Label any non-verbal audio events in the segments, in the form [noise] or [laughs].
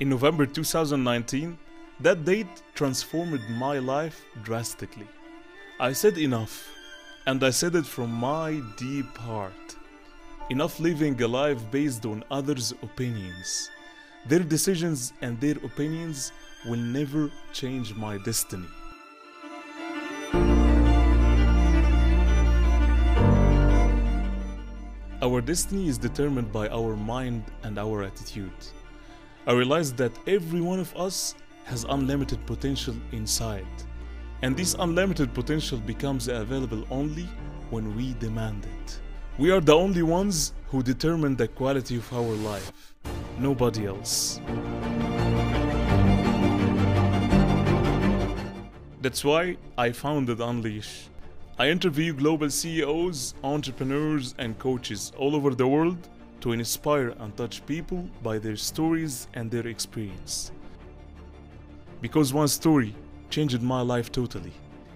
In November 2019, that date transformed my life drastically. I said enough, and I said it from my deep heart. Enough living a life based on others' opinions. Their decisions and their opinions will never change my destiny. Our destiny is determined by our mind and our attitude. I realized that every one of us has unlimited potential inside, and this unlimited potential becomes available only when we demand it. We are the only ones who determine the quality of our life, nobody else. That's why I founded Unleash. I interview global CEOs, entrepreneurs, and coaches all over the world to inspire and touch people by their stories and their experience. Because one story changed my life totally,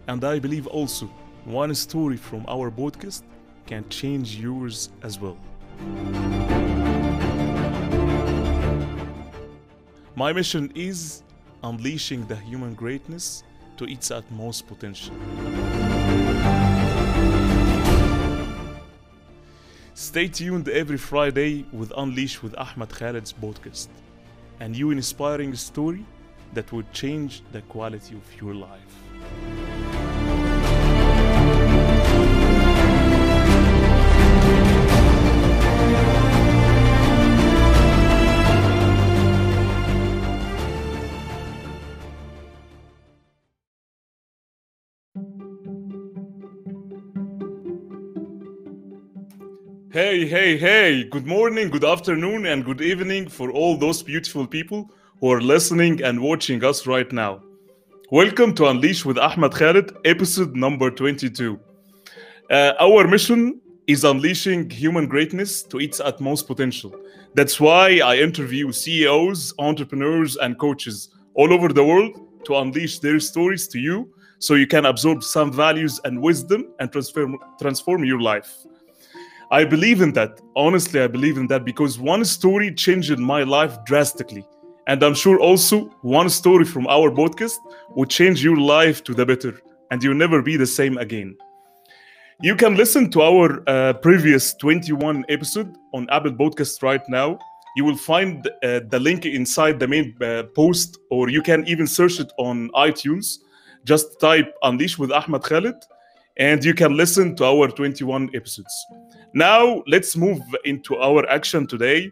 and I believe also one story from our podcast can change yours as well. My mission is unleashing the human greatness to its utmost potential. Stay tuned every Friday with Unleash with Ahmed Khalid's podcast, a new inspiring story that will change the quality of your life. Hey, hey, hey, good morning, good afternoon, and good evening for all those beautiful people who are listening and watching us right now. Welcome to Unleash with Ahmed Khalid, episode number 22. Uh, our mission is unleashing human greatness to its utmost potential. That's why I interview CEOs, entrepreneurs, and coaches all over the world to unleash their stories to you so you can absorb some values and wisdom and transform, transform your life. I believe in that. Honestly, I believe in that because one story changed my life drastically. And I'm sure also one story from our podcast will change your life to the better and you'll never be the same again. You can listen to our uh, previous 21 episode on Apple Podcast right now. You will find uh, the link inside the main uh, post, or you can even search it on iTunes. Just type Unleash with Ahmed Khalid, and you can listen to our 21 episodes. Now, let's move into our action today.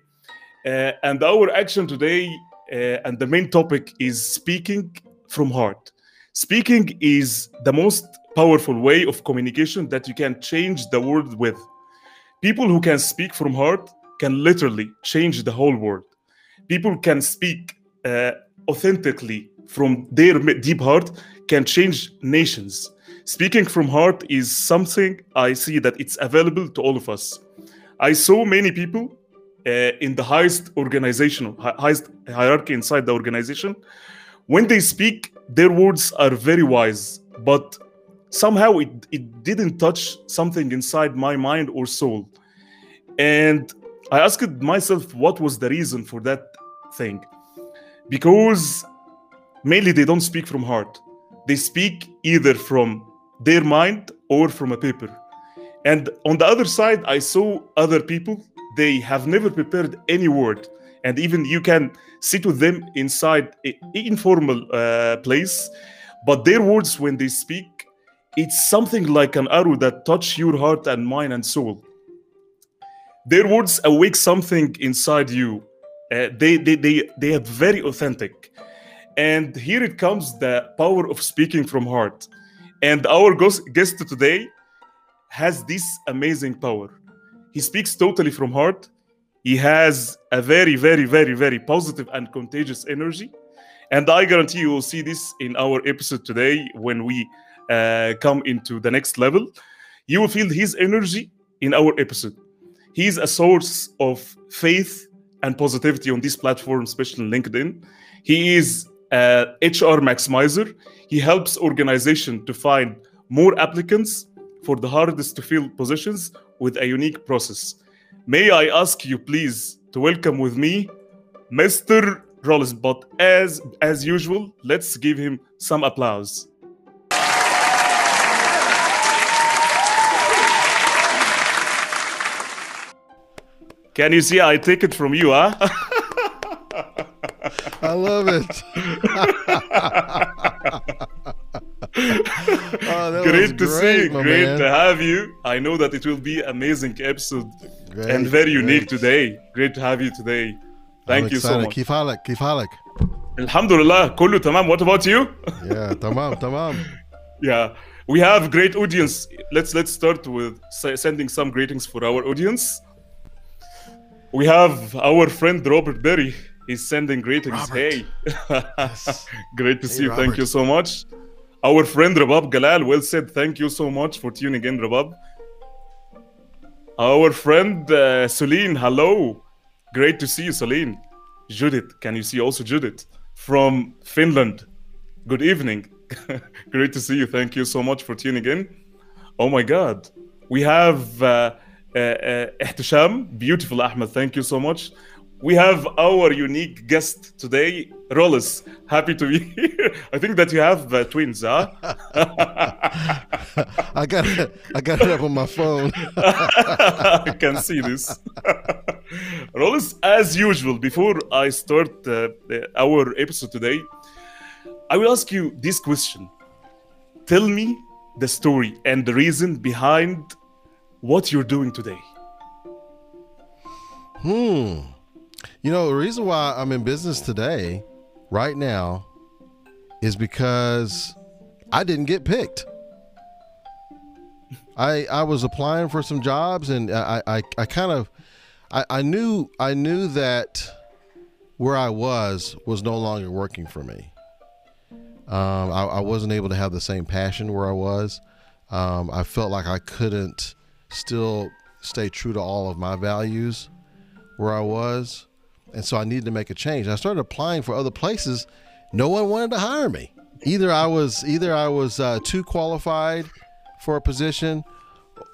Uh, and our action today, uh, and the main topic is speaking from heart. Speaking is the most powerful way of communication that you can change the world with. People who can speak from heart can literally change the whole world. People can speak uh, authentically from their deep heart can change nations. Speaking from heart is something I see that it's available to all of us. I saw many people uh, in the highest organizational, highest hierarchy inside the organization. When they speak, their words are very wise, but somehow it, it didn't touch something inside my mind or soul. And I asked myself what was the reason for that thing. Because mainly they don't speak from heart. They speak either from their mind or from a paper. And on the other side, I saw other people, they have never prepared any word. And even you can sit with them inside an informal uh, place, but their words, when they speak, it's something like an arrow that touch your heart and mind and soul. Their words awake something inside you. Uh, they, they, they, they are very authentic. And here it comes the power of speaking from heart. And our guest today has this amazing power. He speaks totally from heart. He has a very, very, very, very positive and contagious energy. And I guarantee you will see this in our episode today when we uh, come into the next level. You will feel his energy in our episode. He is a source of faith and positivity on this platform, especially LinkedIn. He is Uh, a HR maximizer. He helps organization to find more applicants for the hardest to fill positions with a unique process. May I ask you please to welcome with me Mr. Rollins. But as as usual, let's give him some applause. Can you see I take it from you, huh? [laughs] I love it. [laughs] oh, great to see you. Great man. to have you. I know that it will be amazing episode Great, and very unique great. today. Great to have you today. Thank I'm you so excited. much. كيف حالك؟ كيف حالك؟ Alhamdulillah, كله تمام. What about you? [laughs] Yeah, تمام تمام. yeah, we have great audience. Let's let's start with s- sending some greetings for our audience. We have our friend Robert Berry. He's sending greetings. Robert. Hey, [laughs] great to Hey, see you. Thank you so much. Our friend Rabab Galal, well said. Thank you so much for tuning in, Rabab. Our friend uh, Celine, hello. Great to see you, Celine. Judith, can you see also Judith from Finland? Good evening. [laughs] Great to see you. Thank you so much for tuning in. Oh my God. We have uh, uh, uh, beautiful Ahmed. Thank you so much. We have our unique guest today, Rollis. Happy to be [laughs] here. I think that you have uh, twins, huh? [laughs] I got it. I got it up on my phone. [laughs] I can see this. Rollis, as usual, before I start uh, our episode today, I will ask you this question. Tell me the story and the reason behind what you're doing today. Hmm. You know, the reason why I'm in business today, right now, is because I didn't get picked. [laughs] I I was applying for some jobs and I I, I kind of I, I knew I knew that where I was was no longer working for me. Um, I, I wasn't able to have the same passion where I was. Um, I felt like I couldn't still stay true to all of my values where I was. And so I needed to make a change. I started applying for other places. No one wanted to hire me. Either I was either I was uh, too qualified for a position,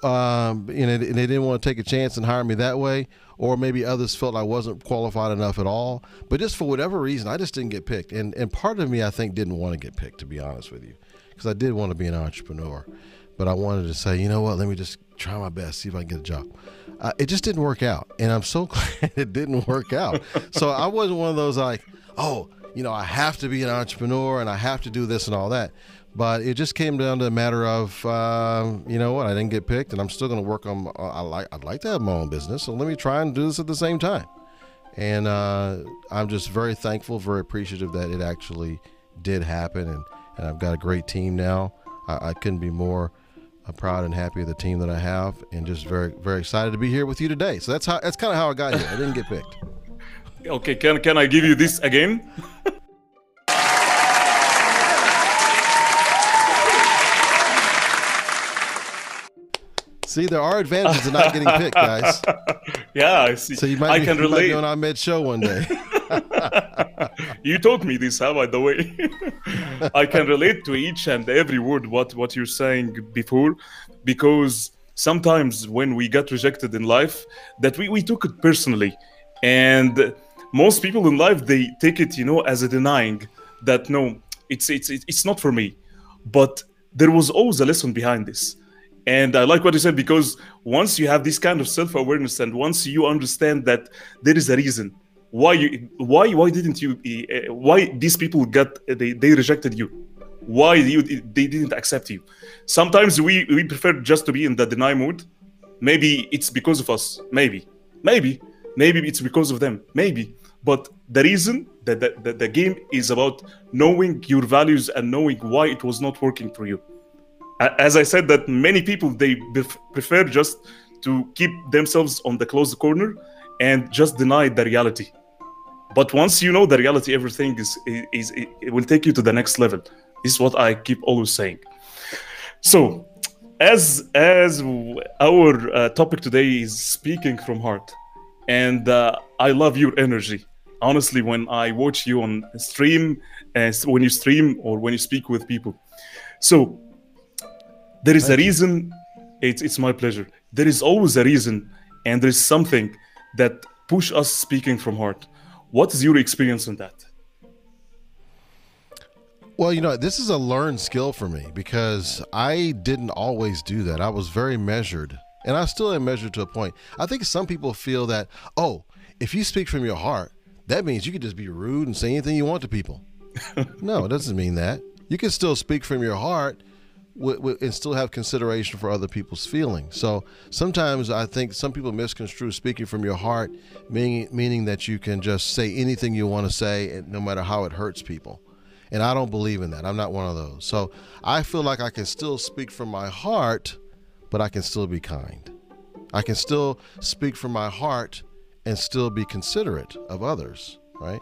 um, and, and they didn't want to take a chance and hire me that way, or maybe others felt I wasn't qualified enough at all. But just for whatever reason, I just didn't get picked. And and part of me, I think, didn't want to get picked, to be honest with you, because I did want to be an entrepreneur, but I wanted to say, you know what, let me just try my best, see if I can get a job. Uh, it just didn't work out, and I'm so [laughs] glad it didn't work out. so I wasn't one of those like, oh, you know, I have to be an entrepreneur and I have to do this and all that. But it just came down to a matter of, um, you know what, I didn't get picked, and I'm still going to work on. uh, I like, I'd like to have my own business, so let me try and do this at the same time. And uh, I'm just very thankful, very appreciative that it actually did happen, and, and I've got a great team now. I, I couldn't be more uh, proud and happy of the team that I have, and just very, very excited to be here with you today. So that's how that's kind of how I got here. I didn't get picked. [laughs] Okay, can, can I give you this again? [laughs] See, there are advantages to not getting picked, guys. [laughs] Yeah, I see. So you might, I be, can you might relate. on Ahmed's show one day. [laughs] you taught me this, huh, by the way. [laughs] I can relate to each and every word what what you're saying before, because sometimes when we got rejected in life, that we, we took it personally, and most people in life they take it, you know, as a denying that no, it's it's it's it's not for me, but there was always a lesson behind this. And I like what you said because once you have this kind of self-awareness and once you understand that there is a reason why you why why didn't you uh, why these people got eh, they, they rejected you? Why you they didn't accept you? Sometimes we we prefer just to be in the deny mood. Maybe it's because of us. Maybe. Maybe. Maybe it's because of them. Maybe. But the reason that the, the, the game is about knowing your values and knowing why it was not working for you. As i said that many people they pref- prefer just to keep themselves on the closed corner and just deny the reality. But once you know the reality everything is, is, is it will take you to the next level. This is what i keep always saying. So as as our uh, topic today is speaking from heart and uh, i love your energy. Honestly when i watch you on stream uh, when you stream or when you speak with people. So there is a Thank you. reason it's, it's my pleasure. There is always a reason and there is something that push us speaking from heart What is your experience on that? Well, you know, this is a learned skill for me because I didn't always do that. I was very measured, and I still am measured to a point. I think some people feel that, oh, if you speak from your heart, that means you can just be rude and say anything you want to people. [laughs] no, it doesn't mean that. You can still speak from your heart and still have consideration for other people's feelings. So sometimes I think some people misconstrue speaking from your heart, meaning, meaning that you can just say anything you want to say, no matter how it hurts people. And I don't believe in that. I'm not one of those. So I feel like I can still speak from my heart, but I can still be kind. I can still speak from my heart and still be considerate of others, right?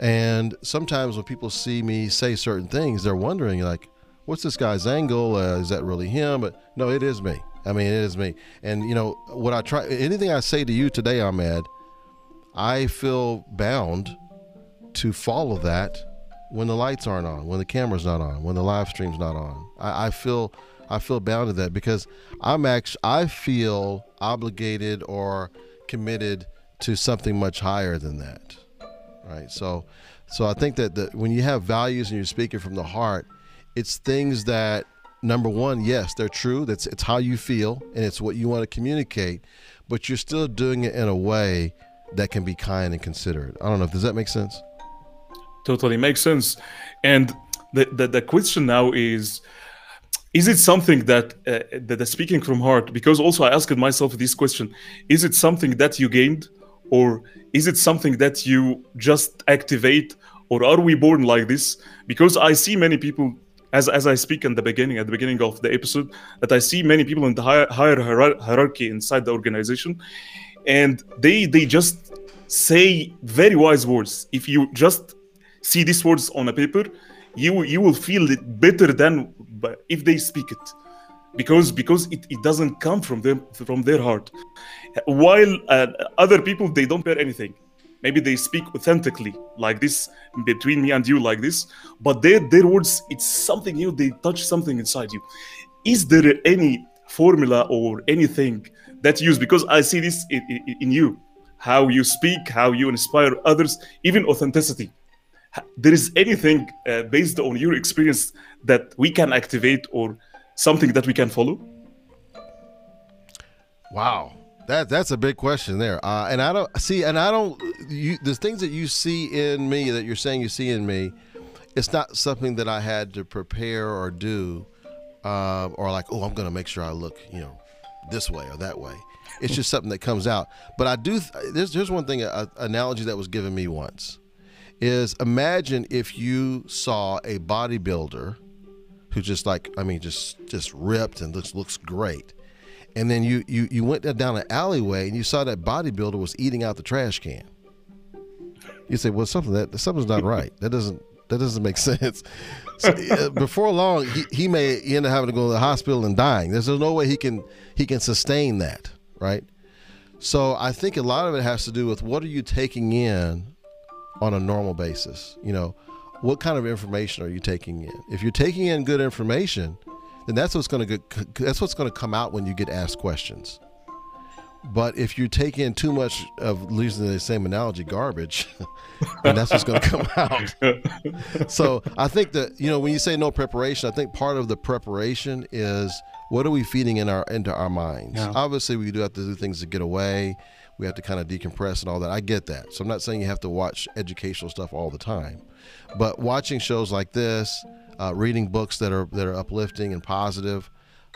And sometimes when people see me say certain things, they're wondering, like, what's this guy's angle? Uh, is that really him? But no, it is me. I mean, it is me. And, you know, what I try, anything I say to you today, Ahmed, I feel bound to follow that when the lights aren't on, when the camera's not on, when the live stream's not on. I, I feel I feel bound to that because I'm actually I feel obligated or committed to something much higher than that. Right. So so I think that the, when you have values and you're speaking from the heart, it's things that number one, yes, they're true. That's it's how you feel and it's what you want to communicate, but you're still doing it in a way that can be kind and considerate. I don't know. Does that make sense? Totally makes sense. And the, the, the question now is is it something that uh, that the speaking from heart because also i asked myself this question is it something that you gained or is it something that you just activate or are we born like this because i see many people as, as i speak in the beginning at the beginning of the episode that i see many people in the higher, higher hierarchy inside the organization and they they just say very wise words if you just see these words on a paper, you you will feel it better than if they speak it, because because it, it doesn't come from them from their heart. While uh, other people they don't bear anything. Maybe they speak authentically like this between me and you like this, but their their words it's something new. They touch something inside you. Is there any formula or anything that you use? Because I see this in, in, in you, how you speak, how you inspire others, even authenticity there is anything uh, based on your experience that we can activate or something that we can follow? Wow, that that's a big question there. Uh, and I don't see, and I don't. You, the things that you see in me that you're saying you see in me, it's not something that I had to prepare or do, uh, or like, oh, I'm going to make sure I look, you know, this way or that way. It's just something that comes out. But I do. There's there's one thing, an analogy that was given me once is imagine if you saw a bodybuilder who just like I mean just just ripped and looks looks great. And then you you you went down an alleyway and you saw that bodybuilder was eating out the trash can. You say, well, something that something's not right. That doesn't that doesn't make [laughs] sense. So, uh, before long, he, he may end up having to go to the hospital and dying. There's no way he can he can sustain that, right? So I think a lot of it has to do with what are you taking in on a normal basis. You know, what kind of information are you taking in? If you're taking in good information, then that's what's going to that's what's going to come out when you get asked questions. But if you take in too much of using the same analogy, garbage, [laughs] then that's what's going to come [laughs] out. so I think that you know when you say no preparation, I think part of the preparation is what are we feeding in our into our minds. Yeah. Obviously, we do have to do things to get away we have to kind of decompress and all that. I get that. So I'm not saying you have to watch educational stuff all the time, but watching shows like this, uh, reading books that are that are uplifting and positive,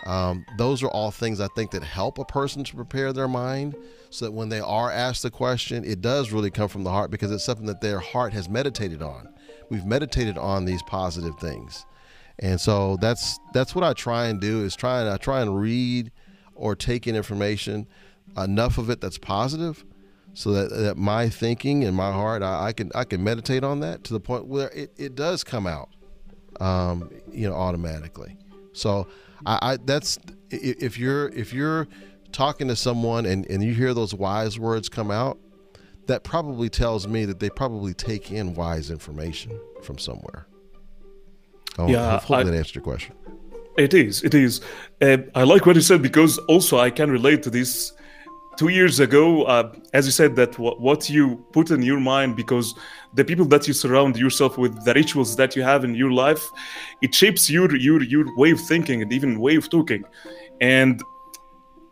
um, those are all things I think that help a person to prepare their mind so that when they are asked the question, it does really come from the heart because it's something that their heart has meditated on. We've meditated on these positive things. And so that's that's what I try and do is try and I try and read or take in information enough of it that's positive so that, that my thinking and my heart I, I, can I can meditate on that to the point where it, it does come out um, you know automatically. So I, I that's if you're if you're talking to someone and, and you hear those wise words come out that probably tells me that they probably take in wise information from somewhere. Oh, yeah hopefully I, that answered your question. It is it is. Uh, i like what you said because also i can relate to this two years ago, uh, as you said, that what you put in your mind, because the people that you surround yourself with, the rituals that you have in your life, it shapes your your your way of thinking and even way of talking. And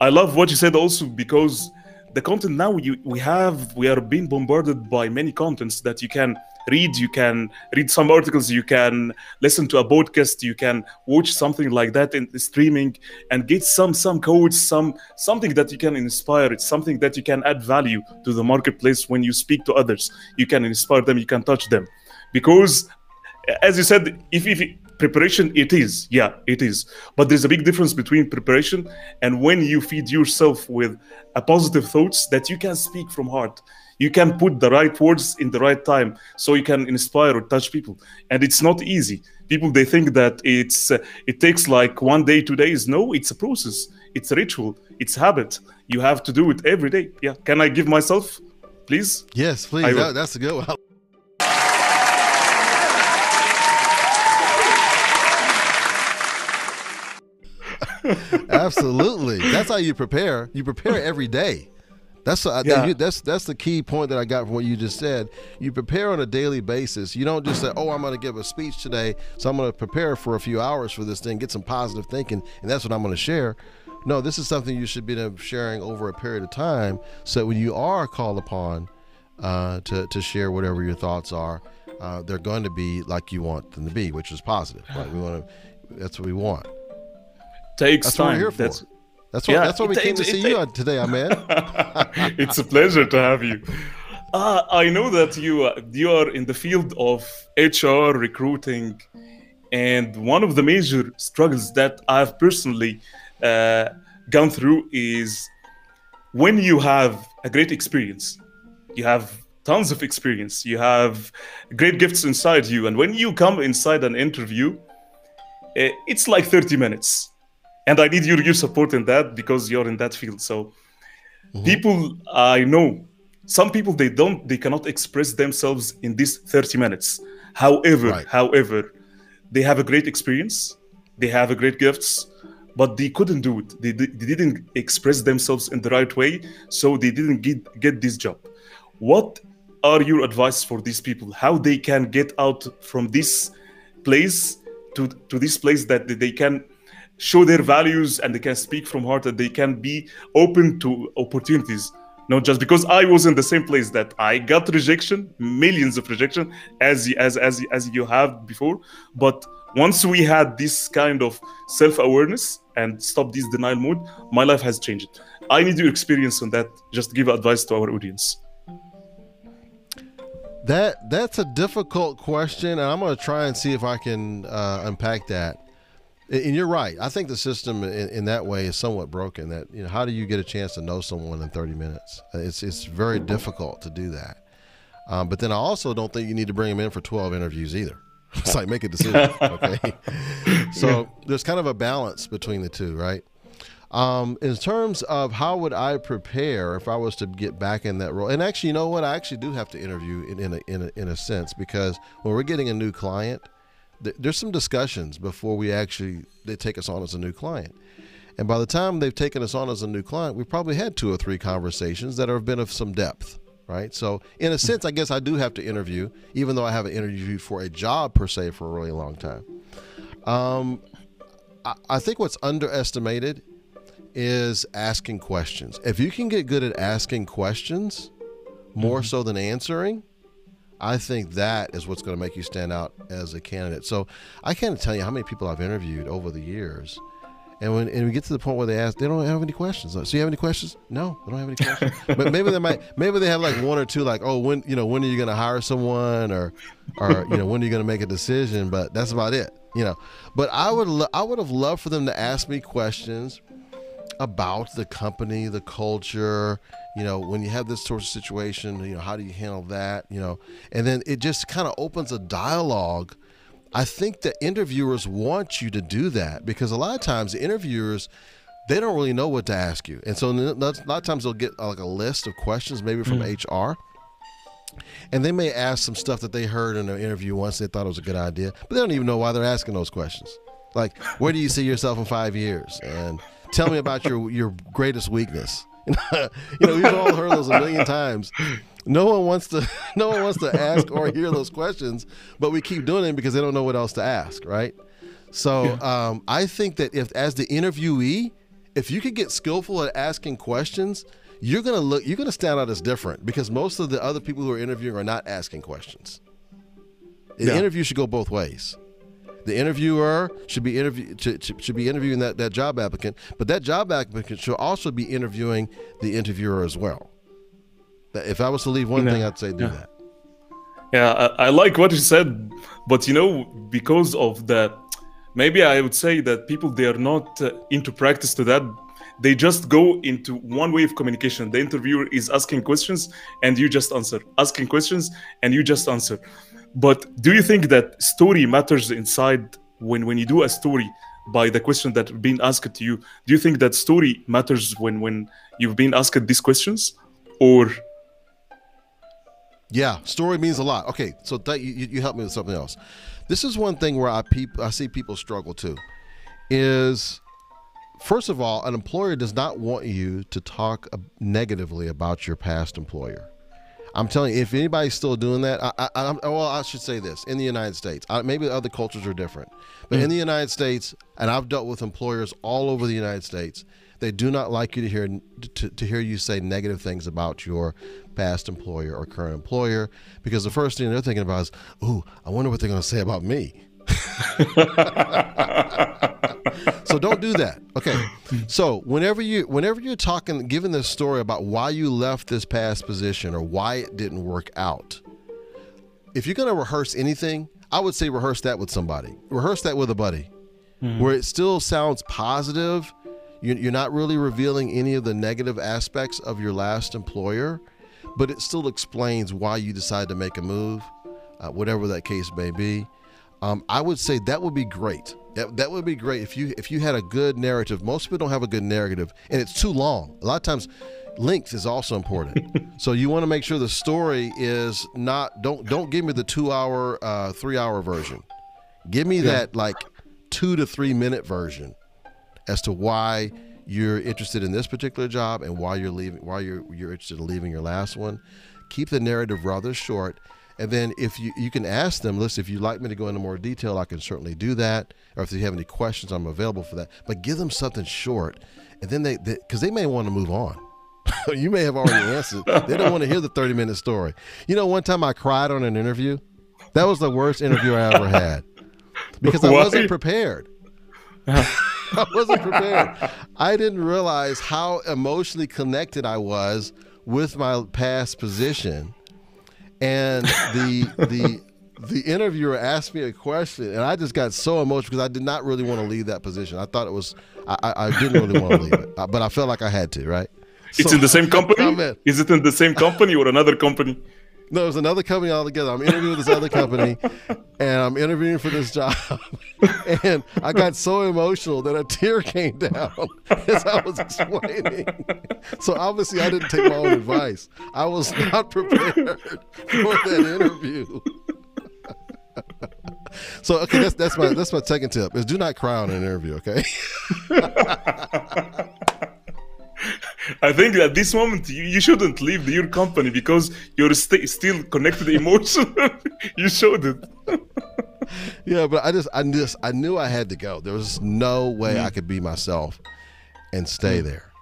I love what you said also because the content now you, we have we are being bombarded by many contents that you can read you can read some articles you can listen to a podcast you can watch something like that in streaming and get some some codes some something that you can inspire. It's something that you can add value to the marketplace when you speak to others. You can inspire them you can touch them. Because as you said if, if preparation it is. Yeah it is. But there's a big difference between preparation and when you feed yourself with a positive thoughts that you can speak from heart you can put the right words in the right time so you can inspire or touch people. And it's not easy. People they think that it's uh, it takes like one day two days. No it's a process. It's a ritual. It's habit. You have to do it every day. Yeah. Can i give myself please? Yes please. That, that's a good one. [laughs] Absolutely. That's how you prepare. You prepare every day. That's a, yeah. you, that's that's the key point that I got from what you just said. You prepare on a daily basis. You don't just say, "Oh, I'm going to give a speech today, so I'm going to prepare for a few hours for this thing, get some positive thinking, and that's what I'm going to share." No, this is something you should be sharing over a period of time, so when you are called upon uh, to to share whatever your thoughts are, uh, they're going to be like you want them to be, which is positive. Right? We want to. That's what we want takes that's time. What we're here for. That's that's what, yeah, that's what we came to see you today, man. [laughs] it's a pleasure to have you. Uh, I know that you uh, you are in the field of HR recruiting, and one of the major struggles that I've personally uh, gone through is when you have a great experience, you have tons of experience, you have great gifts inside you, and when you come inside an interview, eh, it's like 30 minutes and I need your your support in that because you're in that field. So mm-hmm. people I know some people they don't they cannot express themselves in these 30 minutes. However, right. however, they have a great experience, they have a great gifts, but they couldn't do it. They, they didn't express themselves in the right way, so they didn't get get this job. What are your advice for these people? How they can get out from this place to to this place that they can show their values and they can speak from heart that they can be open to opportunities. Not just because i was in the same place that i got rejection millions of rejection as as as as you have before but once we had this kind of self-awareness and stop this denial mode my life has changed. I need your experience on that. Just give advice to our audience. That that's a difficult question and i'm going to try and see if i can uh, unpack that and you're right. I think the system in, in, that way is somewhat broken. That you know, how do you get a chance to know someone in 30 minutes? It's it's very difficult to do that. Um, but then I also don't think you need to bring them in for 12 interviews either. [laughs] It's like make a decision, [laughs] okay? so there's kind of a balance between the two, right? Um, in terms of how would I prepare if I was to get back in that role? And actually, you know what? I actually do have to interview in, in a, in a, in a sense because when we're getting a new client there's some discussions before we actually they take us on as a new client. And by the time they've taken us on as a new client, we've probably had two or three conversations that have been of some depth, right? So, in a sense, I guess I do have to interview, even though I haven't interviewed for a job per se for a really long time. Um, I, I think what's underestimated is asking questions. If you can get good at asking questions more mm-hmm. so than answering, I think that is what's going to make you stand out as a candidate. So I can't tell you how many people I've interviewed over the years. And when and we get to the point where they ask, they don't have any questions. So you have any questions? No, they don't have any questions. [laughs] but maybe they might, maybe they have like one or two, like, oh, when you know, when are you going to hire someone, or, or you know, when are you going to make a decision? But that's about it, you know. But I would, lo- I would have loved for them to ask me questions about the company, the culture, you know, when you have this sort of situation, you know, how do you handle that, you know, and then it just kind of opens a dialogue. I think that interviewers want you to do that because a lot of times the interviewers, they don't really know what to ask you. And so a lot of times they'll get uh, like a list of questions, maybe from mm. HR. And they may ask some stuff that they heard in an interview once they thought it was a good idea, but they don't even know why they're asking those questions. Like, where do you see yourself in five years? And tell me about your your greatest weakness [laughs] you know, we've all heard those a million times. No one wants to [laughs] no one wants to ask or hear those questions, but we keep doing it because they don't know what else to ask, right? So yeah. um, I think that if as the interviewee, if you could get skillful at asking questions, you're gonna look you're gonna stand out as different because most of the other people who are interviewing are not asking questions. The yeah. interview should go both ways. The interviewer should be interview should be interviewing that, that job applicant, but that job applicant should also be interviewing the interviewer as well. If I was to leave one yeah. thing, I'd say do yeah. that. Yeah, I, I, like what you said, but you know, because of the maybe I would say that people they are not uh, into practice to that. They just go into one way of communication. The interviewer is asking questions and you just answer, asking questions and you just answer. But do you think that story matters inside when when you do a story by the question that being asked to you? Do you think that story matters when when you've been asked these questions, or? Yeah, story means a lot. Okay, so that you, you help me with something else. This is one thing where I peop, I see people struggle too. Is first of all, an employer does not want you to talk negatively about your past employer. I'm telling you, if anybody's still doing that, I, I, I well, I should say this: in the United States, I, maybe other cultures are different, but mm. in the United States, and I've dealt with employers all over the United States, they do not like you to hear to, to hear you say negative things about your past employer or current employer, because the first thing they're thinking about is, "Ooh, I wonder what they're going to say about me." So don't do that. Okay. So whenever you whenever you're talking giving this story about why you left this past position or why it didn't work out, if you're gonna rehearse anything, I would say rehearse that with somebody. Rehearse that with a buddy. Mm-hmm. Where it still sounds positive. You're not really revealing any of the negative aspects of your last employer, but it still explains why you decided to make a move, uh, whatever that case may be. Um, I would say that would be great. That, that would be great if you if you had a good narrative. Most people don't have a good narrative, and it's too long. A lot of times, length is also important. [laughs] so you want to make sure the story is not don't don't give me the two hour, uh, three hour version. Give me yeah. that like two to three minute version as to why you're interested in this particular job and why you're leaving why you're you're interested in leaving your last one. Keep the narrative rather short and then if you you can ask them, listen, if you'd like me to go into more detail, I can certainly do that. Or if they have any questions, I'm available for that. But give them something short, and then they because they, they may want to move on. [laughs] you may have already answered. They don't want to hear the 30 minute story. You know, one time I cried on an interview. That was the worst interview I ever had because I wasn't prepared. [laughs] I wasn't prepared. I didn't realize how emotionally connected I was with my past position and the the the interviewer asked me a question, and I just got so emotional because I did not really want to leave that position. I thought it was I, I didn't really want to leave it, but I felt like I had to. Right? It's so, in the same company. Is it in the same company or another company? No, it was another company altogether. I'm interviewing with this other company, and I'm interviewing for this job. [laughs] and I got so emotional that a tear came down [laughs] as I was explaining. So obviously, I didn't take my own advice. I was not [laughs] prepared for that interview. so okay, that's that's my that's my second tip is do not cry on an interview. Okay. [laughs] I think at this moment you, you shouldn't leave your company because you're st- still connected emotionally. [laughs] you showed it. [laughs] yeah, but I just I just I knew I had to go. There was no way mm. I could be myself and stay mm. there.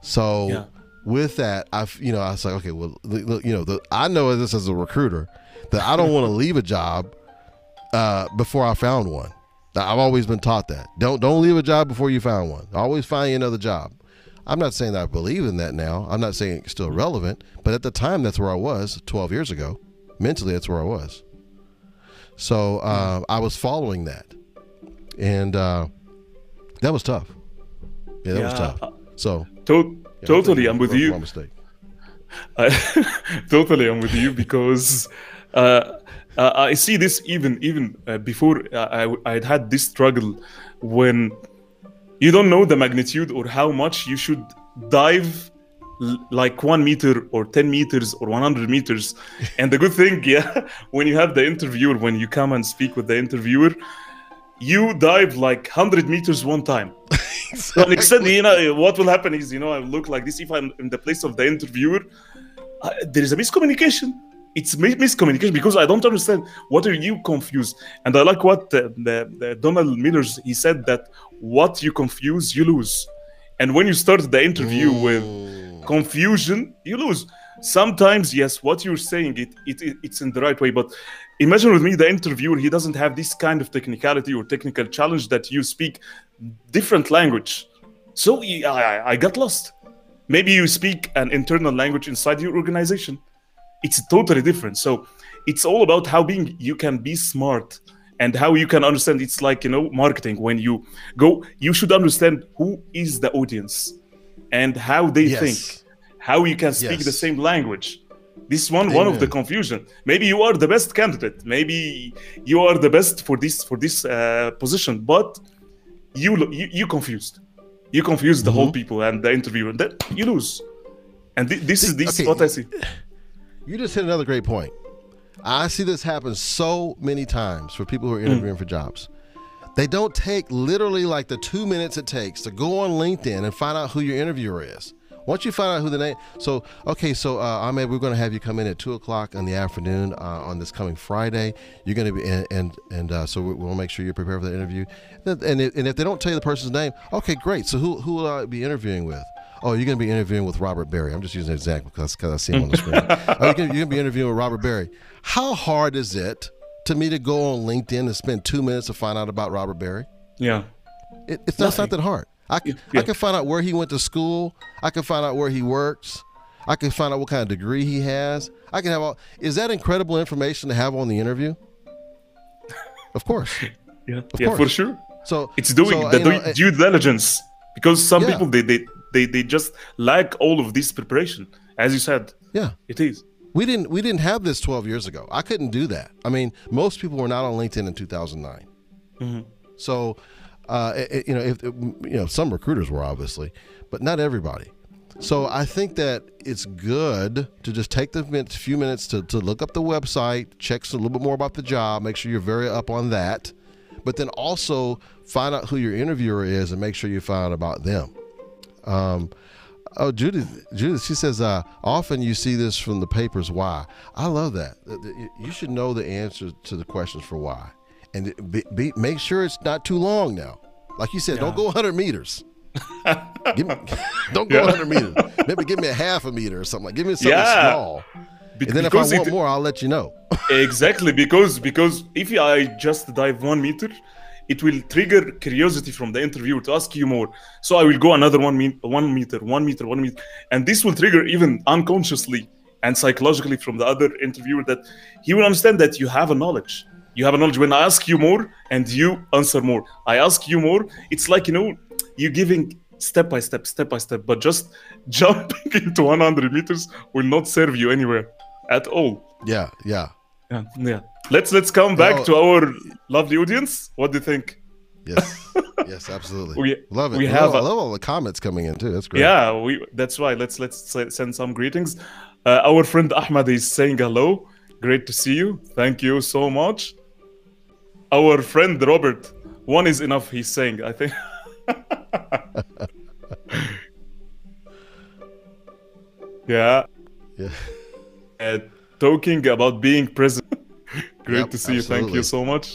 So yeah. with that, I you know I was like, okay, well, you know, the, I know this as a recruiter that I don't want to leave a job uh, before I found one. I've always been taught that. Don't don't leave a job before you found one. Always find you another job. I'm not saying that I believe in that now. I'm not saying it's still relevant, but at the time, that's where I was 12 years ago. Mentally, that's where I was. So uh, I was following that, and uh, that was tough. Yeah, that yeah, was tough. So to- yeah, totally, I'm with you. Mistake. I, [laughs] totally, I'm with you because uh, I see this even even uh, before I I had had this struggle when you don't know the magnitude or how much you should dive like one meter or 10 meters or 100 meters [laughs] and the good thing yeah when you have the interviewer when you come and speak with the interviewer you dive like 100 meters one time [laughs] to an extent, you know, what will happen is, you know, I look like this. If I'm in the place of the interviewer, uh, there is a miscommunication. It's mi- miscommunication because I don't understand. What are you confused? And I like what uh, the, the Donald Millers he said that what you confuse, you lose. And when you start the interview with Mm. confusion, you lose. Sometimes, yes, what you're saying it, it, it it's in the right way, but imagine with me the interviewer he doesn't have this kind of technicality or technical challenge that you speak different language. So I- I got lost. Maybe you speak an internal language inside your organization. It's totally different. So it's all about how being you can be smart and how you can understand. It's like you know marketing. When you go, you should understand who is the audience and how they Yes. think, how you can speak the same language. This one, one of the confusion. Maybe you are the best candidate. Maybe you are the best for this for this uh, position, but you you, you confused. You confuse the whole Mm-hmm. people and the interviewer, and then you lose. And thi- this is this okay. what I see. You just hit another great point. I see this happen so many times for people who are Mm. interviewing for jobs. They don't take literally like the two minutes it takes to go on LinkedIn and find out who your interviewer is. Once you find out who the name, so okay, so uh, Ahmed, we're going to have you come in at two o'clock in the afternoon uh, on this coming Friday. You're going to be, and and, and uh, so we- we'll make sure you're prepared for the interview. And if, and if they don't tell you the person's name, okay, great. So who who will I be interviewing with? Oh, you're going to be interviewing with Robert Barry. I'm just using an example because I see him on the screen. [laughs] oh, you're going to be interviewing with Robert Barry. How hard is it to me to go on LinkedIn and spend two minutes to find out about Robert Barry? Yeah. It, it's that's not that hard. I can, Yeah. I can find out where he went to school. I can find out where he works. I can find out what kind of degree he has. I can have all. Is that incredible information to have on the interview? Of course. [laughs] Yeah, yeah, for sure. So It's doing so, the know, due, due diligence because some Yeah. people they, they they they just lack all of this preparation. As you said, yeah. it is. We didn't we didn't have this 12 years ago. I couldn't do that. I mean, most people were not on LinkedIn in 2009. So, uh, it- you know, if you know, some recruiters were obviously, but not everybody. So I think that it's good to just take the few minutes to, to look up the website, check a little bit more about the job, make sure you're very up on that, but then also find out who your interviewer is and make sure you find out about them. Um, oh, Judith, Judith, she says, uh, often you see this from the papers. Why? I love that. That you- should know the answer to the questions for why, and be, be, make sure it's not too long. Now, like you said, don't go 100 meters. [laughs] give me, [laughs] don't go Yeah. 100 meters. Maybe give me a half a meter or something. Like, give me something Yeah. small. Be- And then if I want it- more, I'll let you know. [laughs] exactly because because if I just dive one meter, it will trigger curiosity from the interviewer to ask you more. So I will go another one me- one meter, one meter, one meter, and this will trigger even unconsciously and psychologically from the other interviewer that he will understand that you have a knowledge. You have a knowledge. When I ask you more and you answer more, I ask you more. It's like you know, you're giving step by step, step by step, but just [laughs] jumping into 100 meters will not serve you anywhere at all. Yeah, yeah. Yeah, yeah. Let's let's come back to our lovely audience. What do you think? Yes, [laughs] yes, absolutely. We- love it. we I have love, I love all the comments coming in too. That's great. Yeah, we. That's why. Let's let's send some greetings. Uh, our friend Ahmad is saying hello. Great to see you. Thank you so much. Our friend Robert, one is enough. He's saying. I think. [laughs] yeah. Yeah. Uh, talking about being present. [laughs] Great Yep, to see you. Thank you so much.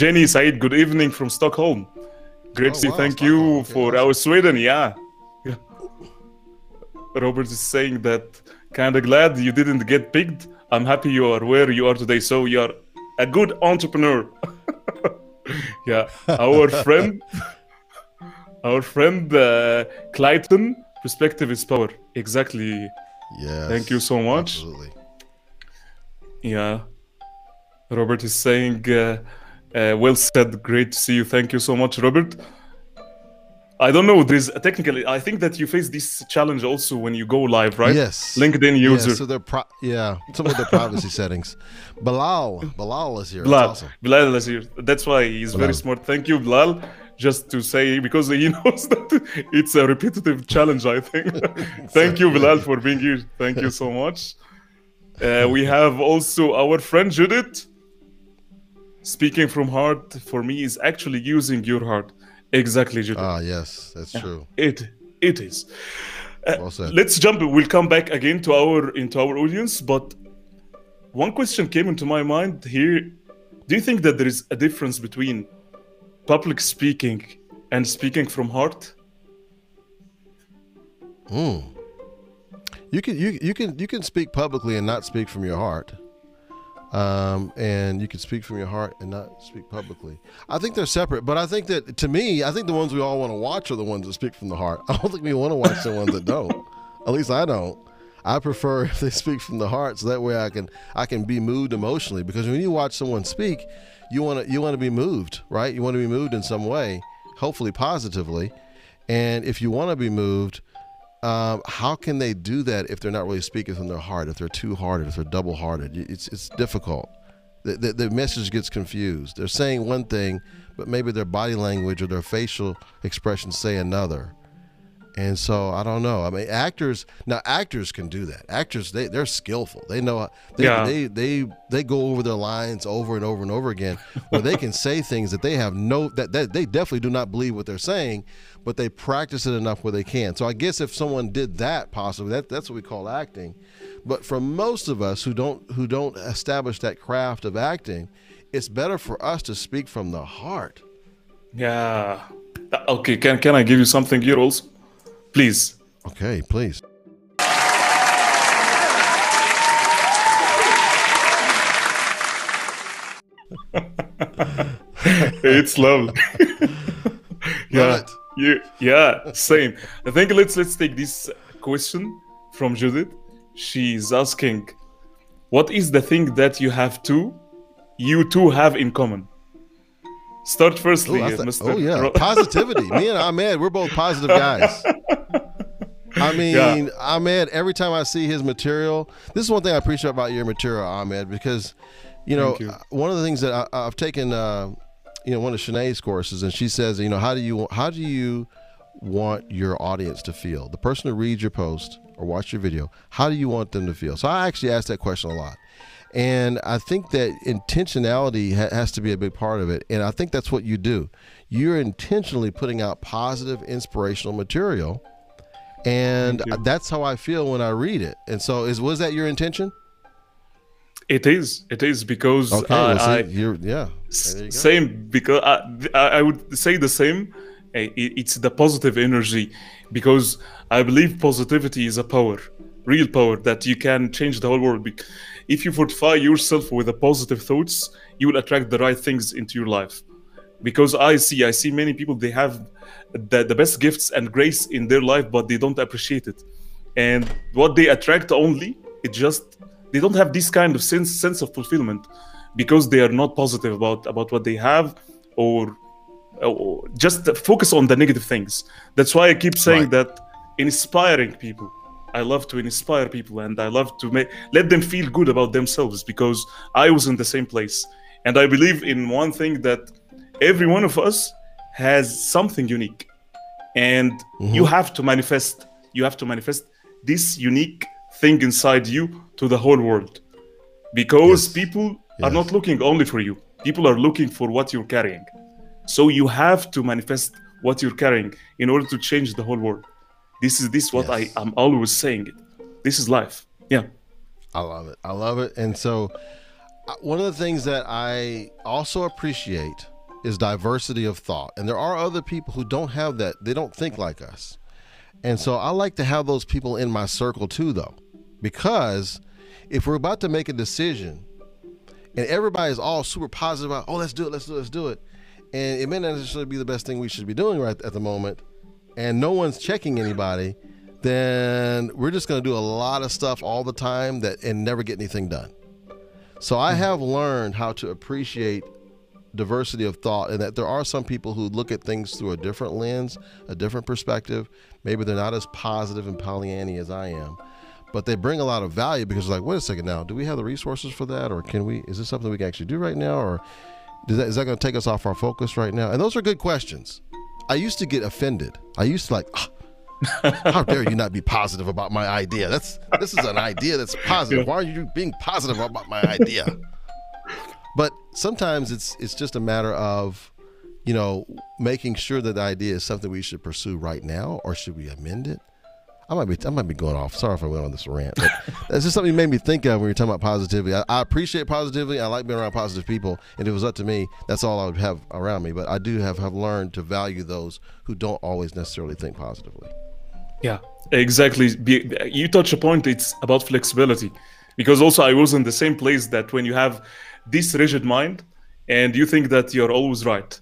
Jenny Said, good evening from Stockholm. Great Oh, to see you. wow, Thank Stockholm. you for our Sweden. Yeah. yeah. [laughs] Robert is saying that kind of glad you didn't get picked. I'm happy you are where you are today. So you're a good entrepreneur. [laughs] yeah. Our friend, our friend uh, Clayton, perspective is power. Exactly. Yeah. Thank you so much. Absolutely. Yeah. Robert is saying, uh, uh, well said. Great to see you. Thank you so much, Robert. I don't know. There's technically, I think that you face this challenge also when you go live, right? Yes. LinkedIn Yeah, so they're pro- yeah, some of the privacy [laughs] settings. Bilal, Bilal is here. Bilal. awesome. Bilal is here. That's why he's very smart. Thank you, Bilal. Just to say, because he [laughs] knows that it's a repetitive challenge, I think. [laughs] Thank you, Bilal, for being here. Thank you so much. Uh, we have also our friend Judith. Speaking from heart, for me, is actually using your heart. Exactly, Judith. Ah, yes, that's true. It it is. Uh, Well let's jump. We'll come back again to our into our audience, but one question came into my mind here. Do you think that there is a difference between public speaking and speaking from heart? You can you you can you can speak publicly and not speak from your heart. Um, and you can speak from your heart and not speak publicly. I think they're separate, but I think that to me, I think the ones we all want to watch are the ones that speak from the heart. [laughs] I don't think we want to watch the ones that don't. At least I don't. I prefer [laughs] if they speak from the heart, so that way I can I can be moved emotionally. Because when you watch someone speak, you want to you want to be moved, right? You want to be moved in some way, hopefully positively. And if you want to be moved, um, how can they do that if they're not really speaking from their heart? If they're too hearted, if they're double hearted, it's it's difficult. The, the, the message gets confused. They're saying one thing, but maybe their body language or their facial expressions say another. And so I don't know. I mean, actors now actors can do that. Actors they they're skillful. They know they Yeah. they, they they go over their lines over and over and over again, where they can [laughs] say things that they have no that, that they definitely do not believe what they're saying, but they practice it enough where they can. So I guess if someone did that, possibly that that's what we call acting. But for most of us who don't who don't establish that craft of acting, it's better for us to speak from the heart. Yeah. Okay. Can can I give you something here also? Please. Okay, please. [laughs] it's lovely. [laughs] yeah, Love yeah, yeah, same. I think let's let's take this question from Judith. She's asking, "What is the thing that you have two, you two have in common?" Start firstly, Oh, uh, Mr. oh yeah, Ro- [laughs] positivity. Me and Ahmed, we're both positive guys. I [laughs] mean, Yeah. Ahmed. Every time I see his material, this is one thing I appreciate about your material, Ahmed, because you know you. uh, one of the things that I, I've taken, uh, you know, one of Shanae's courses, and she says, you know, how do you how do you want your audience to feel? The person who reads your post or watch your video, how do you want them to feel? So I actually ask that question a lot. And I think that intentionality ha- has to be a big part of it. And I think that's what you do. You're intentionally putting out positive, inspirational material. And that's how I feel when I read it. And so, is was that your intention? It is. It is because Okay, I, well, I, you're yeah. S- There you go. Same, because I, I would say the same. It's the positive energy, because I believe positivity is a power, real power that you can change the whole world. If you fortify yourself with the positive thoughts, you will attract the right things into your life. Because I see, I see many people they have the, the best gifts and grace in their life, but they don't appreciate it. And what they attract only, it just they don't have this kind of sense sense of fulfillment because they are not positive about about what they have or, or just focus on the negative things. That's why i keep saying Right. that inspiring people i love to inspire people and i love to make let them feel good about themselves because i was in the same place. And i believe in one thing that every one of us has something unique and you mm-hmm. have to manifest you have to manifest this unique thing inside you to the whole world because Yes. people Yes. are not looking only for you people are looking for what you're carrying so you have to manifest what you're carrying in order to change the whole world this is this what Yes. i i'm always saying it this is life yeah I love it. I love it. And so, uh, one of the things that I also appreciate is diversity of thought. And there are other people who don't have that, they don't think like us. And so, I like to have those people in my circle too, though, because if we're about to make a decision and everybody's all super positive about, oh, let's do it, let's do it, let's do it. And it may not necessarily be the best thing we should be doing right at the moment, and no one's checking anybody, then we're just going to do a lot of stuff all the time that and never get anything done. So I hmm. have learned how to appreciate diversity of thought and that there are some people who look at things through a different lens, a different perspective. Maybe they're not as positive and Pollyanny as I am, but they bring a lot of value because like, wait a second now, do we have the resources for that? Or can we, is this something we can actually do right now? Or is that, that going to take us off our focus right now? And those are good questions. I used to get offended. I used to like, "Ah, how dare you not be positive about my idea? That's this is an idea that's positive. Why are you being positive about my idea? But sometimes it's it's just a matter of you know, making sure that the idea is something we should pursue right now, or should we amend it? I might be I might be going off. Sorry if I went on this rant, but [laughs] that's just something you made me think of when you're talking about positivity. I, I appreciate positivity. I like being around positive people, and if it was up to me, that's all I would have around me. But I do have have learned to value those who don't always necessarily think positively. Yeah, exactly. Be, you touch a point. It's about flexibility, because also I was in the same place that when you have this rigid mind and you think that you're always right,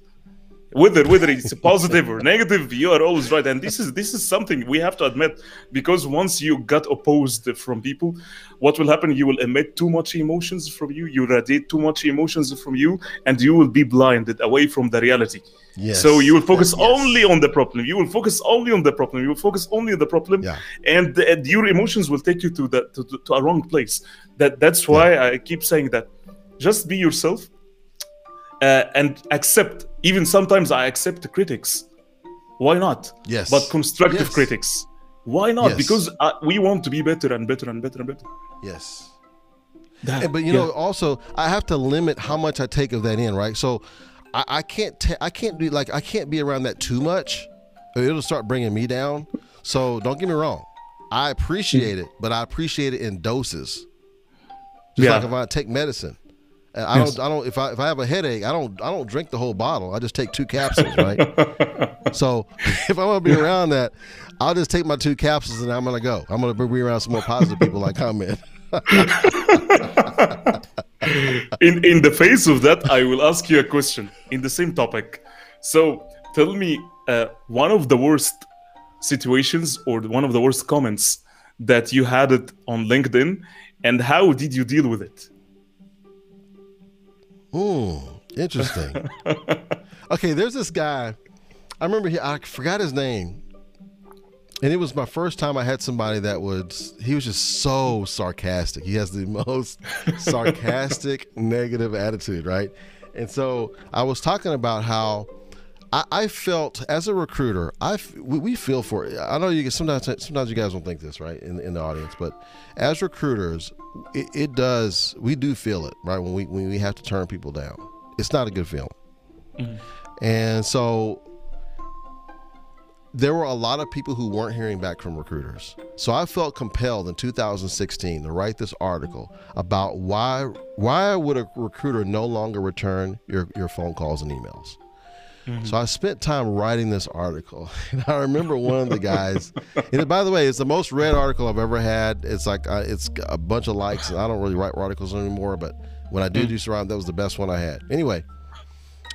whether whether it's positive or negative you are always right. And this is this is something we have to admit because once you got opposed from people what will happen? You will emit too much emotions from you you radiate too much emotions from you and you will be blinded away from the reality. Yes. so you will focus Yes. only on the problem. You will focus only on the problem. You will focus only on the problem Yeah. and, and your emotions will take you to the to, to, to a wrong place. That that's why i keep saying that. Just be yourself uh, and accept even sometimes i accept the critics why not Yes. but constructive Yes. critics why not Yes. because uh, we want to be better and better and better and better Yes. That- And- but you yeah. know, also I have to limit how much I take of that in, right? So I, I can't ta- I can't be like I can't be around that too much, it'll start bringing me down. So don't get me wrong, I appreciate it, but I appreciate it in doses. Just Yeah. like if I take medicine, and I Yes. don't I don't if I if I have a headache, I don't I don't drink the whole bottle. I just take two capsules, right? [laughs] so [laughs] if I want to be around that, I'll just take my two capsules and I'm gonna go. I'm gonna be around some more positive people like comment. [laughs] in in the face of that i will ask you a question in the same topic so tell me uh, one of the worst situations or one of the worst comments that you had it on linkedin and how did you deal with it Hmm, interesting. [laughs] okay, there's this guy. I remember he, I forgot his name. And it was my first time I had somebody that was he was just so sarcastic. He has the [laughs] most sarcastic negative attitude, right? And so I was talking about how I, I felt as a recruiter, I we, we feel for it. I know you sometimes sometimes you guys don't think this, right, in, in the audience, but as recruiters, it, it does we do feel it, right, when we when we have to turn people down. It's not a good feeling. Mm-hmm. And so there were a lot of people who weren't hearing back from recruiters. So I felt compelled in 2016 to write this article about why why would a recruiter no longer return your, your phone calls and emails. So I spent time writing this article, [laughs] and I remember one of the guys. and by the way, it's the most read article I've ever had. It's like uh, it's a bunch of likes, I don't really write articles anymore. But when I do do surround, that was the best one I had. Anyway,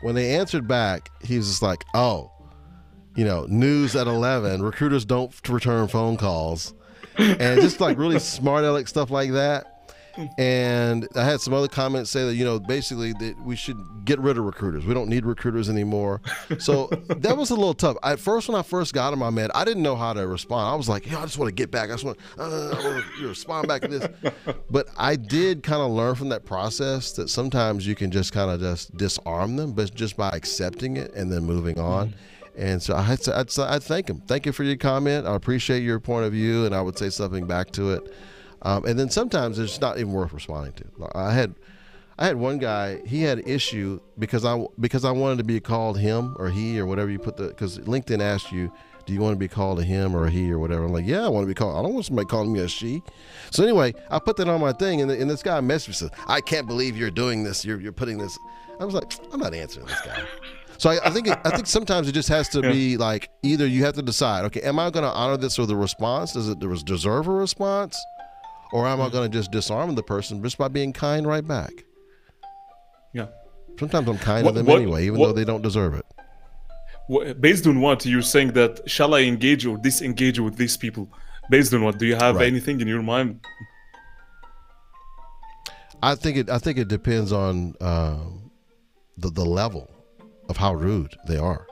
when they answered back, he was just like, "Oh, you know, news at 11, recruiters don't return phone calls. And just like really smart aleck stuff like that. And I had some other comments say that, you know, basically that we should get rid of recruiters. We don't need recruiters anymore. So [laughs] that was a little tough. At first, when I first got him, I met, I didn't know how to respond. I was like, yo, I just want to get back. I just want, uh, I to [laughs] respond back to this. But I did kind of learn from that process that sometimes you can just kind of just disarm them, but just by accepting it and then moving on. And so say- I'd, I'd thank him. Thank you for your comment. I appreciate your point of view, and I would say something back to it. Um, and then sometimes it's not even worth responding to. I had, I had one guy. He had an issue because I because I wanted to be called him or he or whatever you put the because LinkedIn asked you, do you want to be called a him or a he or whatever? I'm like, yeah, I want to be called. I don't want somebody calling me a she. So anyway, I put that on my thing, and, and this guy messaged me says, I can't believe you're doing this. You're you're putting this. I was like, I'm not answering this guy. So I, I think it, I think sometimes it just has to be like either you have to decide, okay, am I going to honor this with a response? Does it deserve a response, or am I going to just disarm the person just by being kind right back? yeah Sometimes I'm kind What- to them what- anyway, even what- though they don't deserve it. Based on what you're saying that shall i engage or disengage with these people based on what do you have Right. anything in your mind I think it. I think it depends on um, the the level of how rude they are.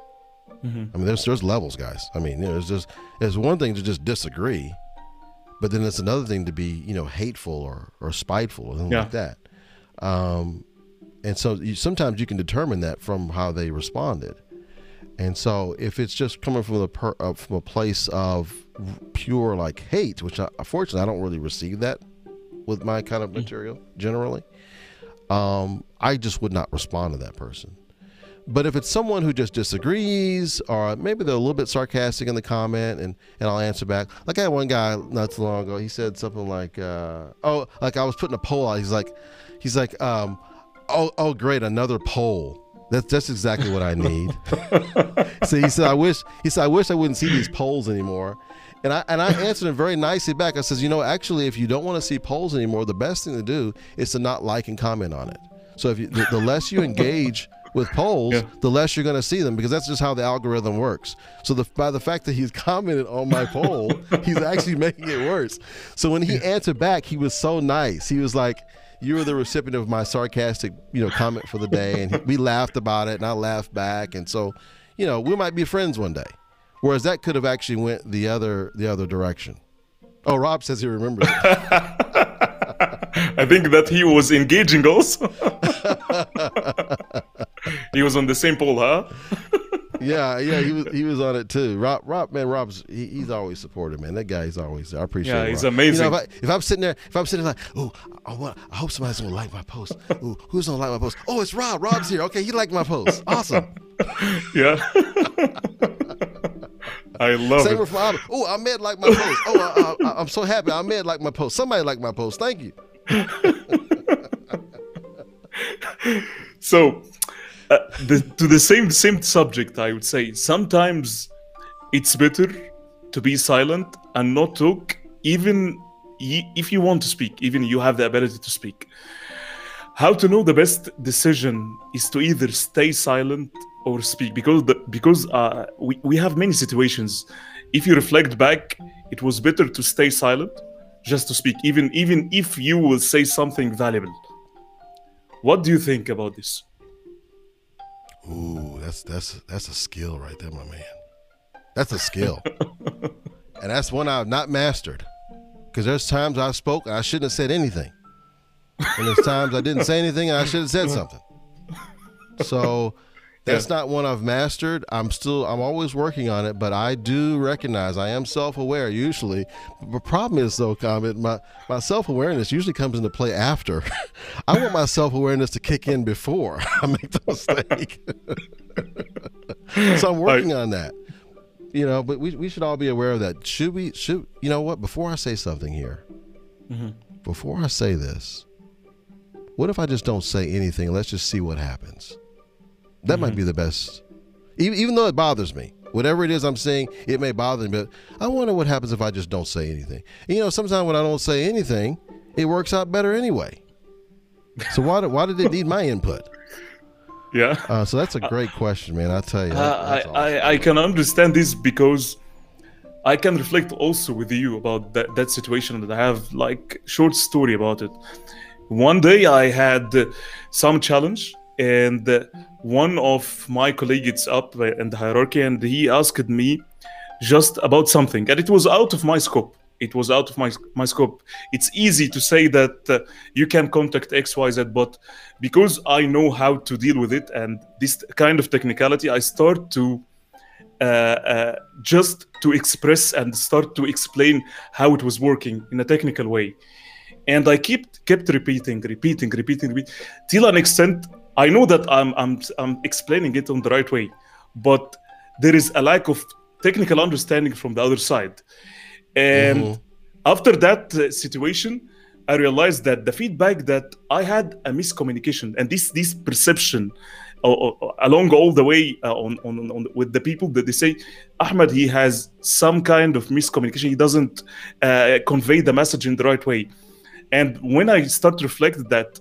I mean, there's there's levels, guys. I mean, you know, it's just it's one thing to just disagree, but then it's another thing to be you know hateful or or spiteful and Yeah. like that. Um, and so you, sometimes you can determine that from how they responded. And so if it's just coming from the per, uh, from a place of pure like hate, which I, unfortunately I don't really receive that with my kind of material generally, um, I just would not respond to that person. But if it's someone who just disagrees, or maybe they're a little bit sarcastic in the comment, and, and I'll answer back. Like I had one guy not too long ago. He said something like, uh, "Oh, like I was putting a poll out." He's like, he's like, um, "Oh, oh, great, another poll." That's that's exactly what I need. [laughs] so he said, "I wish." He said, "I wish I wouldn't see these polls anymore." And I and I answered him very nicely back. I says, "You know, actually, if you don't want to see polls anymore, the best thing to do is to not like and comment on it. So if you, the, the less you engage." With polls, yeah. the less you're going to see them because that's just how the algorithm works. So the, by the fact that he's [laughs] commented on my poll, he's actually making it worse. So when he answered back, he was so nice. He was like, "You were the recipient of my sarcastic, you know, comment for the day," and he, we laughed about it, and I laughed back, and so, you know, we might be friends one day. Whereas that could have actually went the other the other direction. Oh, Rob says he remembers. [laughs] I think that he was engaging also. [laughs] he was on the same poll, huh? [laughs] yeah, yeah, he was he was on it too. Rob, Rob, man, Rob's he, he's always supportive, man. That guy's always. I appreciate. Yeah, Rob. he's amazing. You know, if, I, am sitting there, if I'm sitting there like, oh, I, want, I hope somebody's gonna like my post. Ooh, who's gonna like my post? Oh, it's Rob. Rob's here. Okay, he liked my post. Awesome. [laughs] yeah. I love Same it. Oh, Ahmed like my post. Oh, I, am so happy. Ahmed like my post. Somebody like my post. Thank you. [laughs] so, uh, the, to the same same subject, I would say. Sometimes it's better to be silent and not talk, even if you want to speak, even you have the ability to speak. How to know the best decision is to either stay silent or speak because the, because uh, we, we have many situations. If you reflect back it was better to stay silent just to speak even even if you will say something valuable. What do you think about this ooh that's that's that's a skill right there my man. That's a skill. [laughs] And that's one i've not mastered. Because there's times i spoke and i shouldn't have said anything. And there's times i didn't say anything and i should have said something. So that's yeah. not one I've mastered. I'm still I'm always working on it, but I do recognize I am self-aware usually. The problem is though, comment my my self-awareness usually comes into play after. [laughs] I want my self-awareness to kick in before [laughs] I make the [laughs] mistake. so I'm working on that. You know, but we we should all be aware of that. Should we should you know what? Before I say something here, mm-hmm. before I say this, what if I just don't say anything? Let's just see what happens. That mm-hmm. might be the best. Even, even though it bothers me, whatever it is I'm saying, it may bother me. But I wonder what happens if I just don't say anything. And, you know, sometimes when I don't say anything, it works out better anyway. So why did why did it need my input? [laughs] Yeah. Uh, so that's a great question, man. I tell you. Uh, I, awesome. I I can understand this because I can reflect also with you about that that situation that I have like short story about it. One day I had some challenge and one of my colleagues up in the hierarchy and he asked me just about something. And it was out of my scope. It was out of my my scope. It's easy to say that uh, you can contact xyz but because i know how to deal with it and this kind of technicality i start to uh, uh, just to express and start to explain how it was working in a technical way. And i kept kept repeating repeating repeating, repeating till an extent I know that I'm, I'm, I'm explaining it on the right way, but there is a lack of technical understanding from the other side. And mm-hmm. after that uh, situation, I realized that the feedback that I had a miscommunication and this this perception uh, uh, along all the way uh, on, on, on, with the people that they say Ahmed he has some kind of miscommunication he doesn't uh, convey the message in the right way and when I start to reflect that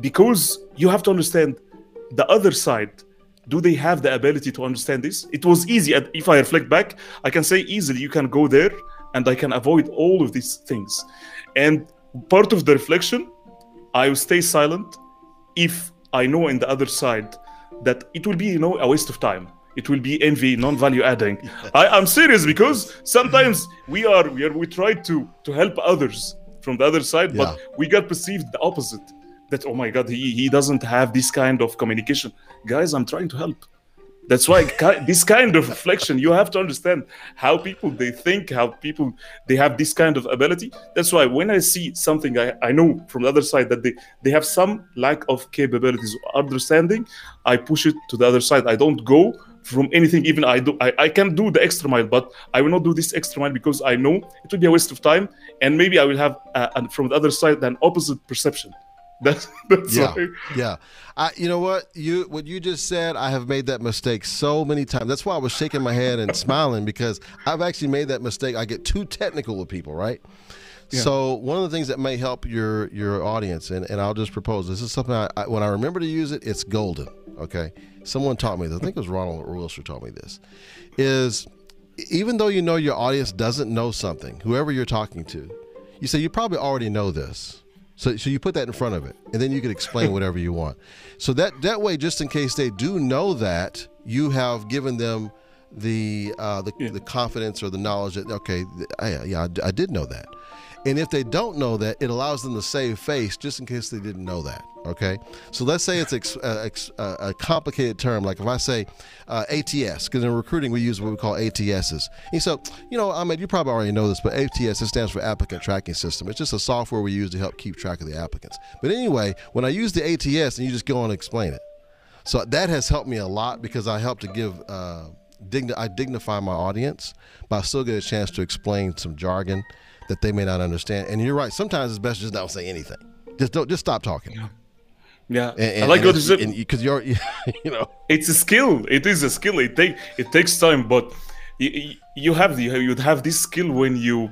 because you have to understand the other side. Do they have the ability to understand this? It was easy. If i reflect back i can say easily you can go there and i can avoid all of these things. And part of the reflection i will stay silent if i know in the other side that it will be you know a waste of time. It will be envy non-value adding. [laughs] I, i'm serious because sometimes we are we are we try to to help others from the other side yeah. but we got perceived the opposite that oh my god he, he doesn't have this kind of communication guys i'm trying to help That's why this kind of reflection, you have to understand how people they think, how people they have this kind of ability. That's why when I see something, I, I know from the other side that they, they have some lack of capabilities understanding, I push it to the other side. I don't go from anything, even I do I, I can do the extra mile, but I will not do this extra mile because I know it will be a waste of time and maybe I will have uh, from the other side an opposite perception. [laughs] That's, that's yeah, why. yeah. I, you know what you what you just said. I have made that mistake so many times. That's why I was shaking my head and smiling because I've actually made that mistake. I get too technical with people, right? Yeah. So one of the things that may help your your audience, and, and I'll just propose this is something I, I, when I remember to use it, it's golden. Okay, someone taught me this. I think it was Ronald who taught me this. Is even though you know your audience doesn't know something, whoever you're talking to, you say you probably already know this so, so you put that in front of it, and then you can explain [laughs] whatever you want. So that that way, just in case they do know that, you have given them the uh, the, yeah. the confidence or the knowledge that okay, I, yeah, I, I did know that. And if they don't know that, it allows them to save face just in case they didn't know that. Okay. So let's say it's ex, uh, ex, uh, a complicated term. Like if I say uh, ATS, because in recruiting we use what we call ATSs. And so, you know, I mean, you probably already know this, but ATS it stands for Applicant Tracking System. It's just a software we use to help keep track of the applicants. But anyway, when I use the ATS, and you just go on and explain it. So that has helped me a lot because I help to give. Uh, I dignify my audience, but I still get a chance to explain some jargon that they may not understand. And you're right. Sometimes it's best just not say anything. Just don't. Just stop talking. Yeah. Yeah, and, and, I like what you said because you're, [laughs] you know, it's a skill. It is a skill. It take it takes time, but you, you have the you'd have this skill when you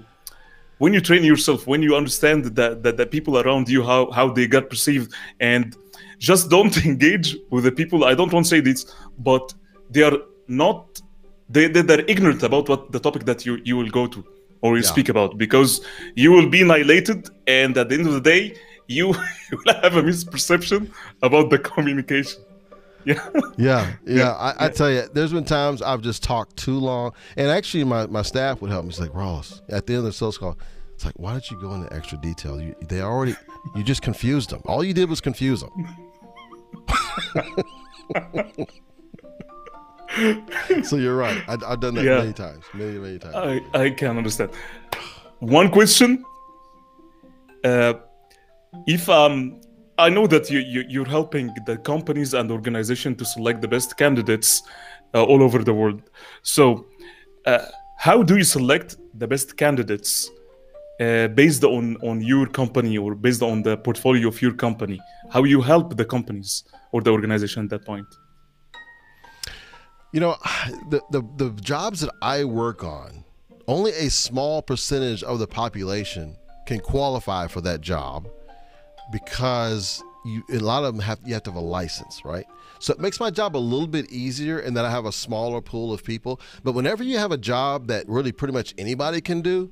when you train yourself, when you understand that that the people around you how how they got perceived, and just don't [laughs] engage with the people. I don't want to say this, but they are not they they're ignorant about what the topic that you you will go to or you yeah. speak about because you will be annihilated and at the end of the day you, [laughs] will have a misperception about the communication. [laughs] Yeah. Yeah yeah. I, I, tell you there's been times i've just talked too long and actually my, my staff would help me. It's like ross at the end of the sales call it's like why did you go into extra detail? You, they already you just confused them. All you did was confuse them [laughs] [laughs] so you're right. I, have done that yeah. many times, many many times. I I can understand. One question. Uh, if um, I know that you, you you're helping the companies and organization to select the best candidates uh, all over the world. So, uh, how do you select the best candidates uh, based on on your company or based on the portfolio of your company? How you help the companies or the organization at that point? You know, [sighs] the, the, the jobs that I work on, only a small percentage of the population can qualify for that job because you, a lot of them have you have to have a license, right? So it makes my job a little bit easier and that I have a smaller pool of people. But whenever you have a job that really pretty much anybody can do,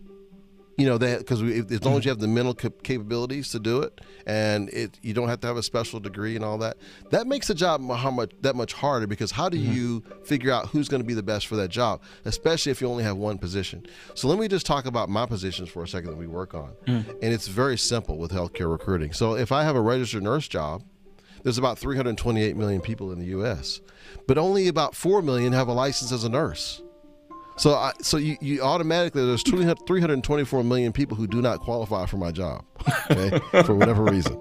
you know that because as long as you have the mental capabilities to do it and it you don't have to have a special degree and all that that makes the job how much that much harder because how do mm-hmm. you figure out who's going to be the best for that job especially if you only have one position? So let me just talk about my positions for a second that we work on. Mm. and it's very simple with healthcare recruiting. So if i have a registered nurse job there's about 328 million people in the us but only about 4 million have a license as a nurse so, I, so you, you automatically there's 324 million people who do not qualify for my job, okay, [laughs] for whatever reason.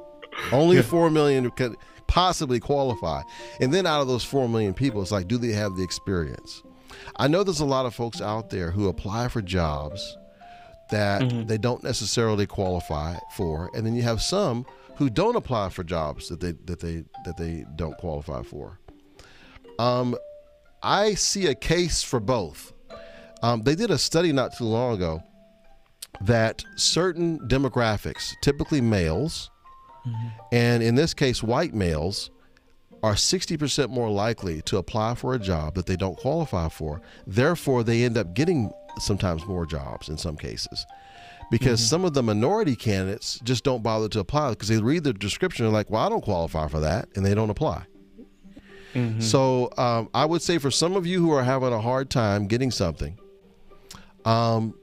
Only yeah. four million could possibly qualify, and then out of those four million people, it's like, do they have the experience? I know there's a lot of folks out there who apply for jobs that mm-hmm. they don't necessarily qualify for, and then you have some who don't apply for jobs that they that they that they don't qualify for. Um, I see a case for both. Um, they did a study not too long ago that certain demographics, typically males, mm-hmm. and in this case, white males, are 60% more likely to apply for a job that they don't qualify for. Therefore, they end up getting sometimes more jobs in some cases. Because mm-hmm. some of the minority candidates just don't bother to apply because they read the description and like, well, I don't qualify for that, and they don't apply. Mm-hmm. So um, I would say for some of you who are having a hard time getting something, um,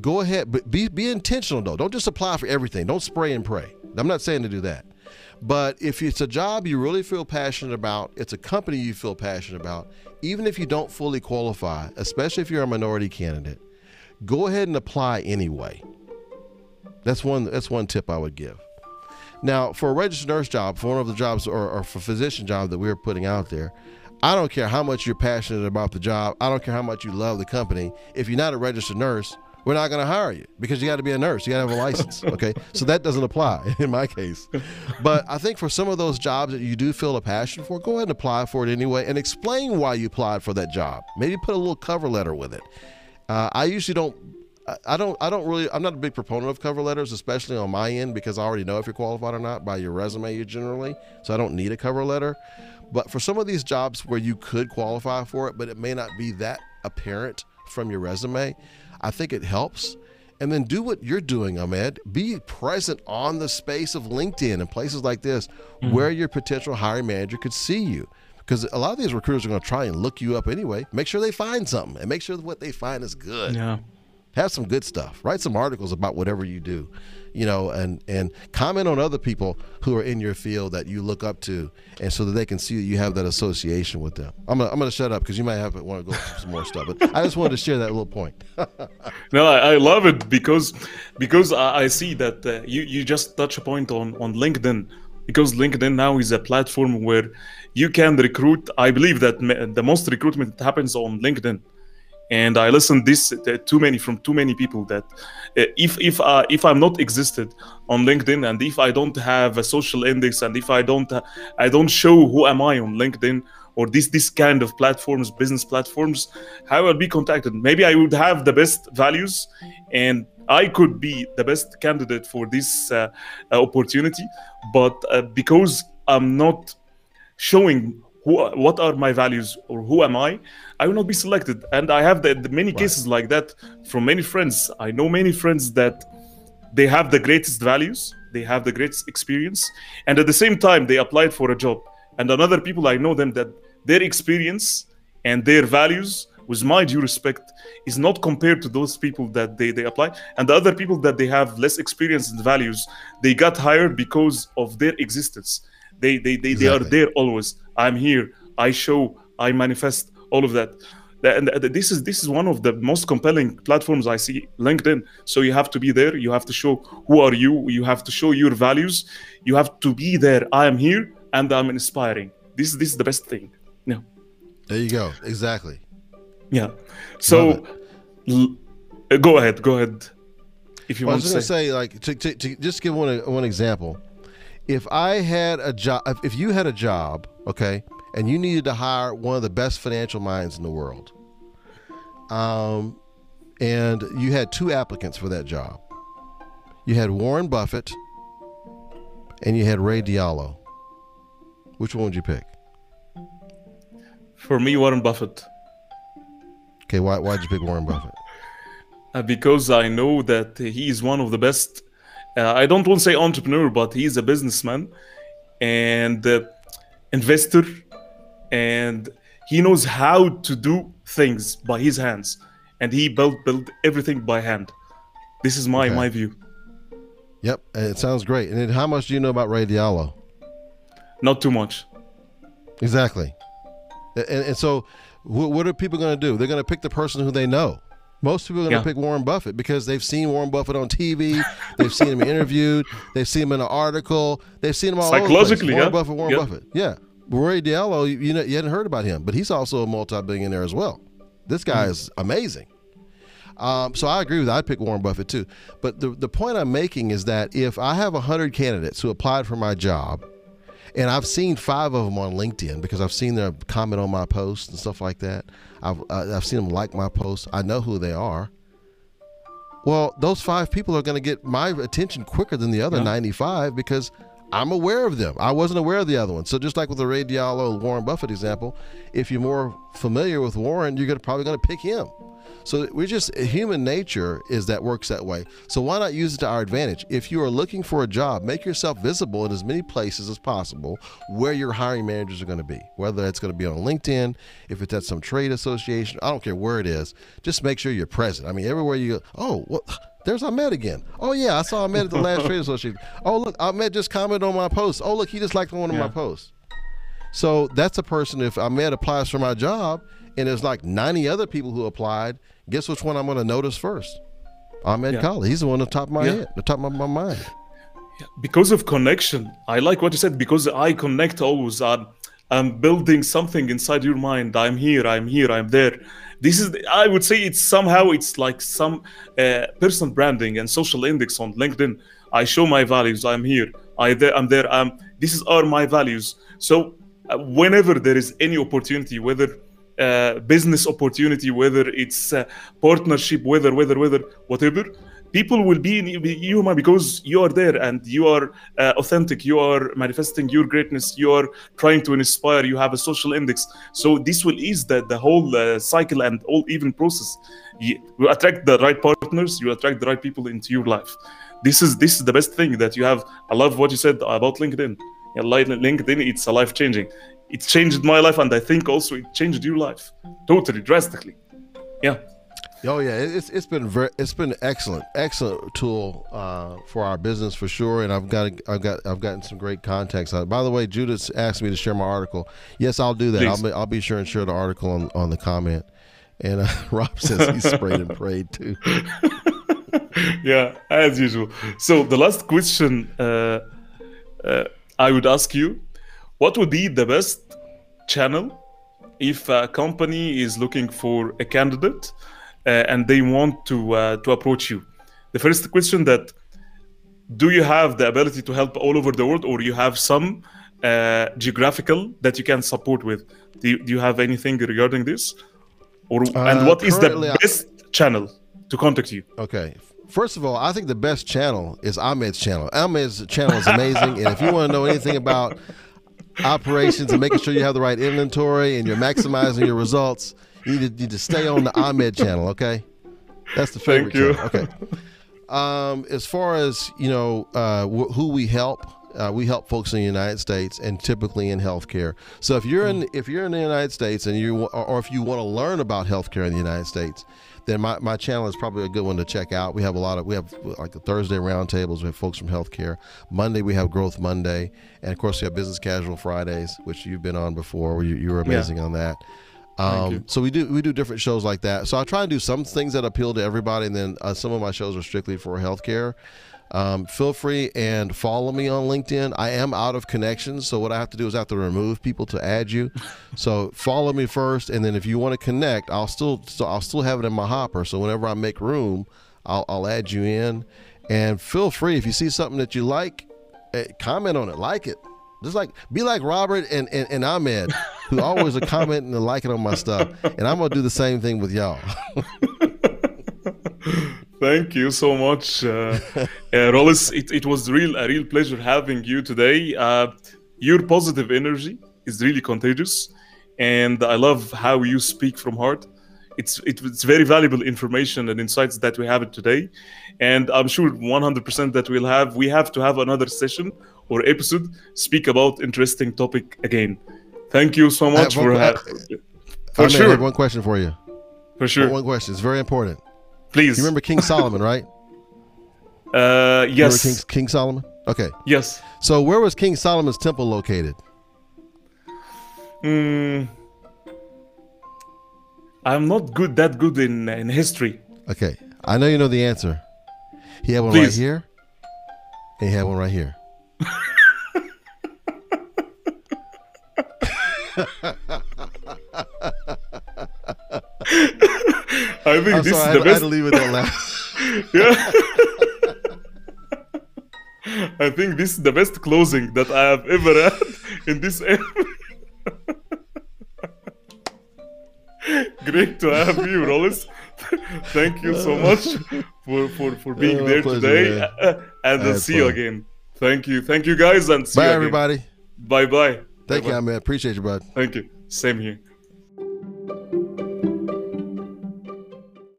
go ahead, but be be intentional though. Don't just apply for everything. Don't spray and pray. I'm not saying to do that. But if it's a job you really feel passionate about, it's a company you feel passionate about, even if you don't fully qualify, especially if you're a minority candidate, go ahead and apply anyway. That's one that's one tip I would give. Now, for a registered nurse job, for one of the jobs or, or for physician job that we're putting out there, I don't care how much you're passionate about the job. I don't care how much you love the company. If you're not a registered nurse, we're not going to hire you because you got to be a nurse. You got to have a license. [laughs] Okay. so that doesn't apply [laughs] in my case. But I think for some of those jobs that you do feel a passion for, go ahead and apply for it anyway and explain why you applied for that job. Maybe put a little cover letter with it. Uh, I usually don't I don't I don't really I'm not a big proponent of cover letters, especially on my end, because I already know if you're qualified or not by your resume you generally. So I don't need a cover letter. But for some of these jobs where you could qualify for it, but it may not be that apparent from your resume, I think it helps. And then do what you're doing, Ahmed. Be present on the space of LinkedIn and places like this mm-hmm. where your potential hiring manager could see you because a lot of these recruiters are going to try and look you up anyway. Make sure they find something and make sure what they find is good. Yeah have some good stuff write some articles about whatever you do you know and and comment on other people who are in your field that you look up to and so that they can see that you have that association with them. I'm gonna, I'm gonna shut up because you might have want to go through some more stuff but i just wanted to share that little point. [laughs] No I, I, love it because because i, I see that uh, you you just touch a point on on linkedin because linkedin now is a platform where you can recruit i believe that the most recruitment happens on linkedin and I listened this uh, too many from too many people that uh, if if uh, if I'm not existed on LinkedIn and if I don't have a social index and if I don't uh, I don't show who am I on LinkedIn or this this kind of platforms business platforms how I'll be contacted? Maybe I would have the best values and I could be the best candidate for this uh, opportunity but uh, because I'm not showing who, what are my values or who am I, I will not be selected. And I have the, the many right. cases like that from many friends. I know many friends that they have the greatest values, they have the greatest experience, and at the same time they applied for a job. And another people I know them that their experience and their values, with my due respect, is not compared to those people that they, they apply. And the other people that they have less experience and values, they got hired because of their existence. They they, they, exactly. they are there always. I'm here. I show. I manifest all of that. And this is this is one of the most compelling platforms I see, LinkedIn. So you have to be there. You have to show who are you. You have to show your values. You have to be there. I am here and I'm inspiring. This this is the best thing. Yeah. There you go. Exactly. Yeah. So l- go ahead. Go ahead. If you well, want I was to say. say like to, to, to just give one one example if I had a job, if you had a job, okay, and you needed to hire one of the best financial minds in the world, um, and you had two applicants for that job, you had Warren Buffett and you had Ray Dalio. Which one would you pick? For me, Warren Buffett. Okay, why why'd you pick Warren Buffett? Uh, because I know that he is one of the best uh, I don't want to say entrepreneur, but he's a businessman and uh, investor, and he knows how to do things by his hands, and he built built everything by hand. This is my okay. my view. Yep, it sounds great. And then how much do you know about Ray Dalio? Not too much. Exactly. And, and so, what are people going to do? They're going to pick the person who they know. Most people are going to yeah. pick Warren Buffett because they've seen Warren Buffett on TV, they've seen him interviewed, [laughs] they've seen him in an article, they've seen him all over. psychologically. Warren yeah. Buffett, Warren yep. Buffett, yeah. Roy Dalio, you, you know, you hadn't heard about him, but he's also a multi-billionaire as well. This guy mm. is amazing. Um, so I agree with that. I'd pick Warren Buffett too. But the, the point I'm making is that if I have 100 candidates who applied for my job, and I've seen five of them on LinkedIn because I've seen their comment on my posts and stuff like that. I've I've seen them like my posts. I know who they are. Well, those five people are going to get my attention quicker than the other yeah. 95 because I'm aware of them. I wasn't aware of the other one. So just like with the Ray Dalio, Warren Buffett example, if you're more familiar with Warren, you're gonna, probably going to pick him. So we're just human nature is that works that way. So why not use it to our advantage? If you are looking for a job, make yourself visible in as many places as possible where your hiring managers are going to be. Whether it's going to be on LinkedIn, if it's at some trade association, I don't care where it is. Just make sure you're present. I mean, everywhere you go, oh, well, [sighs] there's Ahmed again. Oh yeah, I saw Ahmed at the last [laughs] trade association. Oh look, Ahmed just commented on my post. Oh look, he just liked one of Yeah. my posts. So that's a person. If Ahmed applies for my job, and there's like 90 other people who applied, guess which one I'm going to notice first? Ahmed Yeah. Kali. He's the one on the top of my Yeah. head, the top of my mind. Yeah. because of connection i like what you said because i connect always i'm, I'm building something inside your mind i'm here i'm here i'm there this is i would say it's somehow it's like some uh, personal branding and social index on linkedin i show my values i'm here i there i'm there um this is are my values so uh, whenever there is any opportunity whether uh, business opportunity whether it's uh, partnership whether whether whether whatever people will be in you man, because you are there and you are uh, authentic you are manifesting your greatness you are trying to inspire you have a social index. So this will ease the, the whole uh, cycle and all even process. You, you attract the right partners you attract the right people into your life. This is this is the best thing that you have. I love what you said about linkedin yeah, linkedin it's a life changing it changed my life and i think also it changed your life totally drastically yeah Oh yeah, it- it's it's been very it's been excellent excellent tool uh, for our business for sure, and I've got I've got I've gotten some great contacts. Uh, by the way, Judith asked me to share my article. Yes, I'll do that. I'll be, I'll be sure and share the article on, on the comment. And uh, [laughs] Rob says he sprayed and prayed too. [laughs] yeah, as usual. So the last question uh, uh, I would ask you: What would be the best channel if a company is looking for a candidate uh, and they want to uh, to approach you? The first question that do you have the ability to help all over the world, or you have some uh, geographical that you can support with? Do you, do you have anything regarding this? Or Uh, and what is the currently I- best channel to contact you? Okay. First of all, I think the best channel is Ahmed's channel. Ahmed's channel is amazing, and if you want to know anything about operations and making sure you have the right inventory and you're maximizing your results, you need to, need to stay on the Ahmed channel. Okay, that's the favorite Thank you. channel. Okay. Um, as far as you know, uh, wh- who we help, uh, we help folks in the United States and typically in healthcare. So if you're in if you're in the United States and you or, or if you want to learn about healthcare in the United States, then my, my channel is probably a good one to check out. We have a lot of we have like the Thursday roundtables. We have folks from healthcare. Monday we have Growth Monday, and of course we have Business Casual Fridays, which you've been on before. You, you were amazing on that. Um, so we do we do different shows like that. So I try and do some things that appeal to everybody, and then uh, some of my shows are strictly for healthcare. Um, feel free and follow me on LinkedIn. I am out of connections, so what I have to do is I have to remove people to add you. [laughs] so follow me first, and then if you want to connect, I'll still so I'll still have it in my hopper. So whenever I make room, I'll, I'll add you in. And feel free if you see something that you like, eh, comment on it, like it. Just like be like Robert and, and, and Ahmed, who always are [laughs] commenting and liking on my stuff. And I'm gonna do the same thing with y'all. [laughs] Thank you so much, uh, [laughs] uh, Rollis. It, it was real a real pleasure having you today. Uh, your positive energy is really contagious, and I love how you speak from heart. It's it, it's very valuable information and insights that we have today, and I'm sure 100% that we'll have we have to have another session or episode speak about interesting topic again. Thank you so much one- for I- for I sure have one question for you. for sure. One question. It's very important. Please, You remember King [laughs] Solomon, right? uh, Remember yes, King, King Solomon? Okay. yes. So where was King Solomon's temple located? Mm, I'm not good that good in in history. Okay. I know you know the answer. He had one right here. And he had one right here. [laughs] [laughs] I think I'm this sorry, is the I best. to leave it last. [laughs] Yeah. [laughs] I think this is the best closing that I have ever had in this. [laughs] Great to have you, Rollis. Thank you so much for for, for being Oh, there pleasure, today, man. Uh, and I had see you again. Thank you, thank you guys, and see Bye, you everybody. Bye bye. Thank you, man. Appreciate you, bud. Thank you. Same here.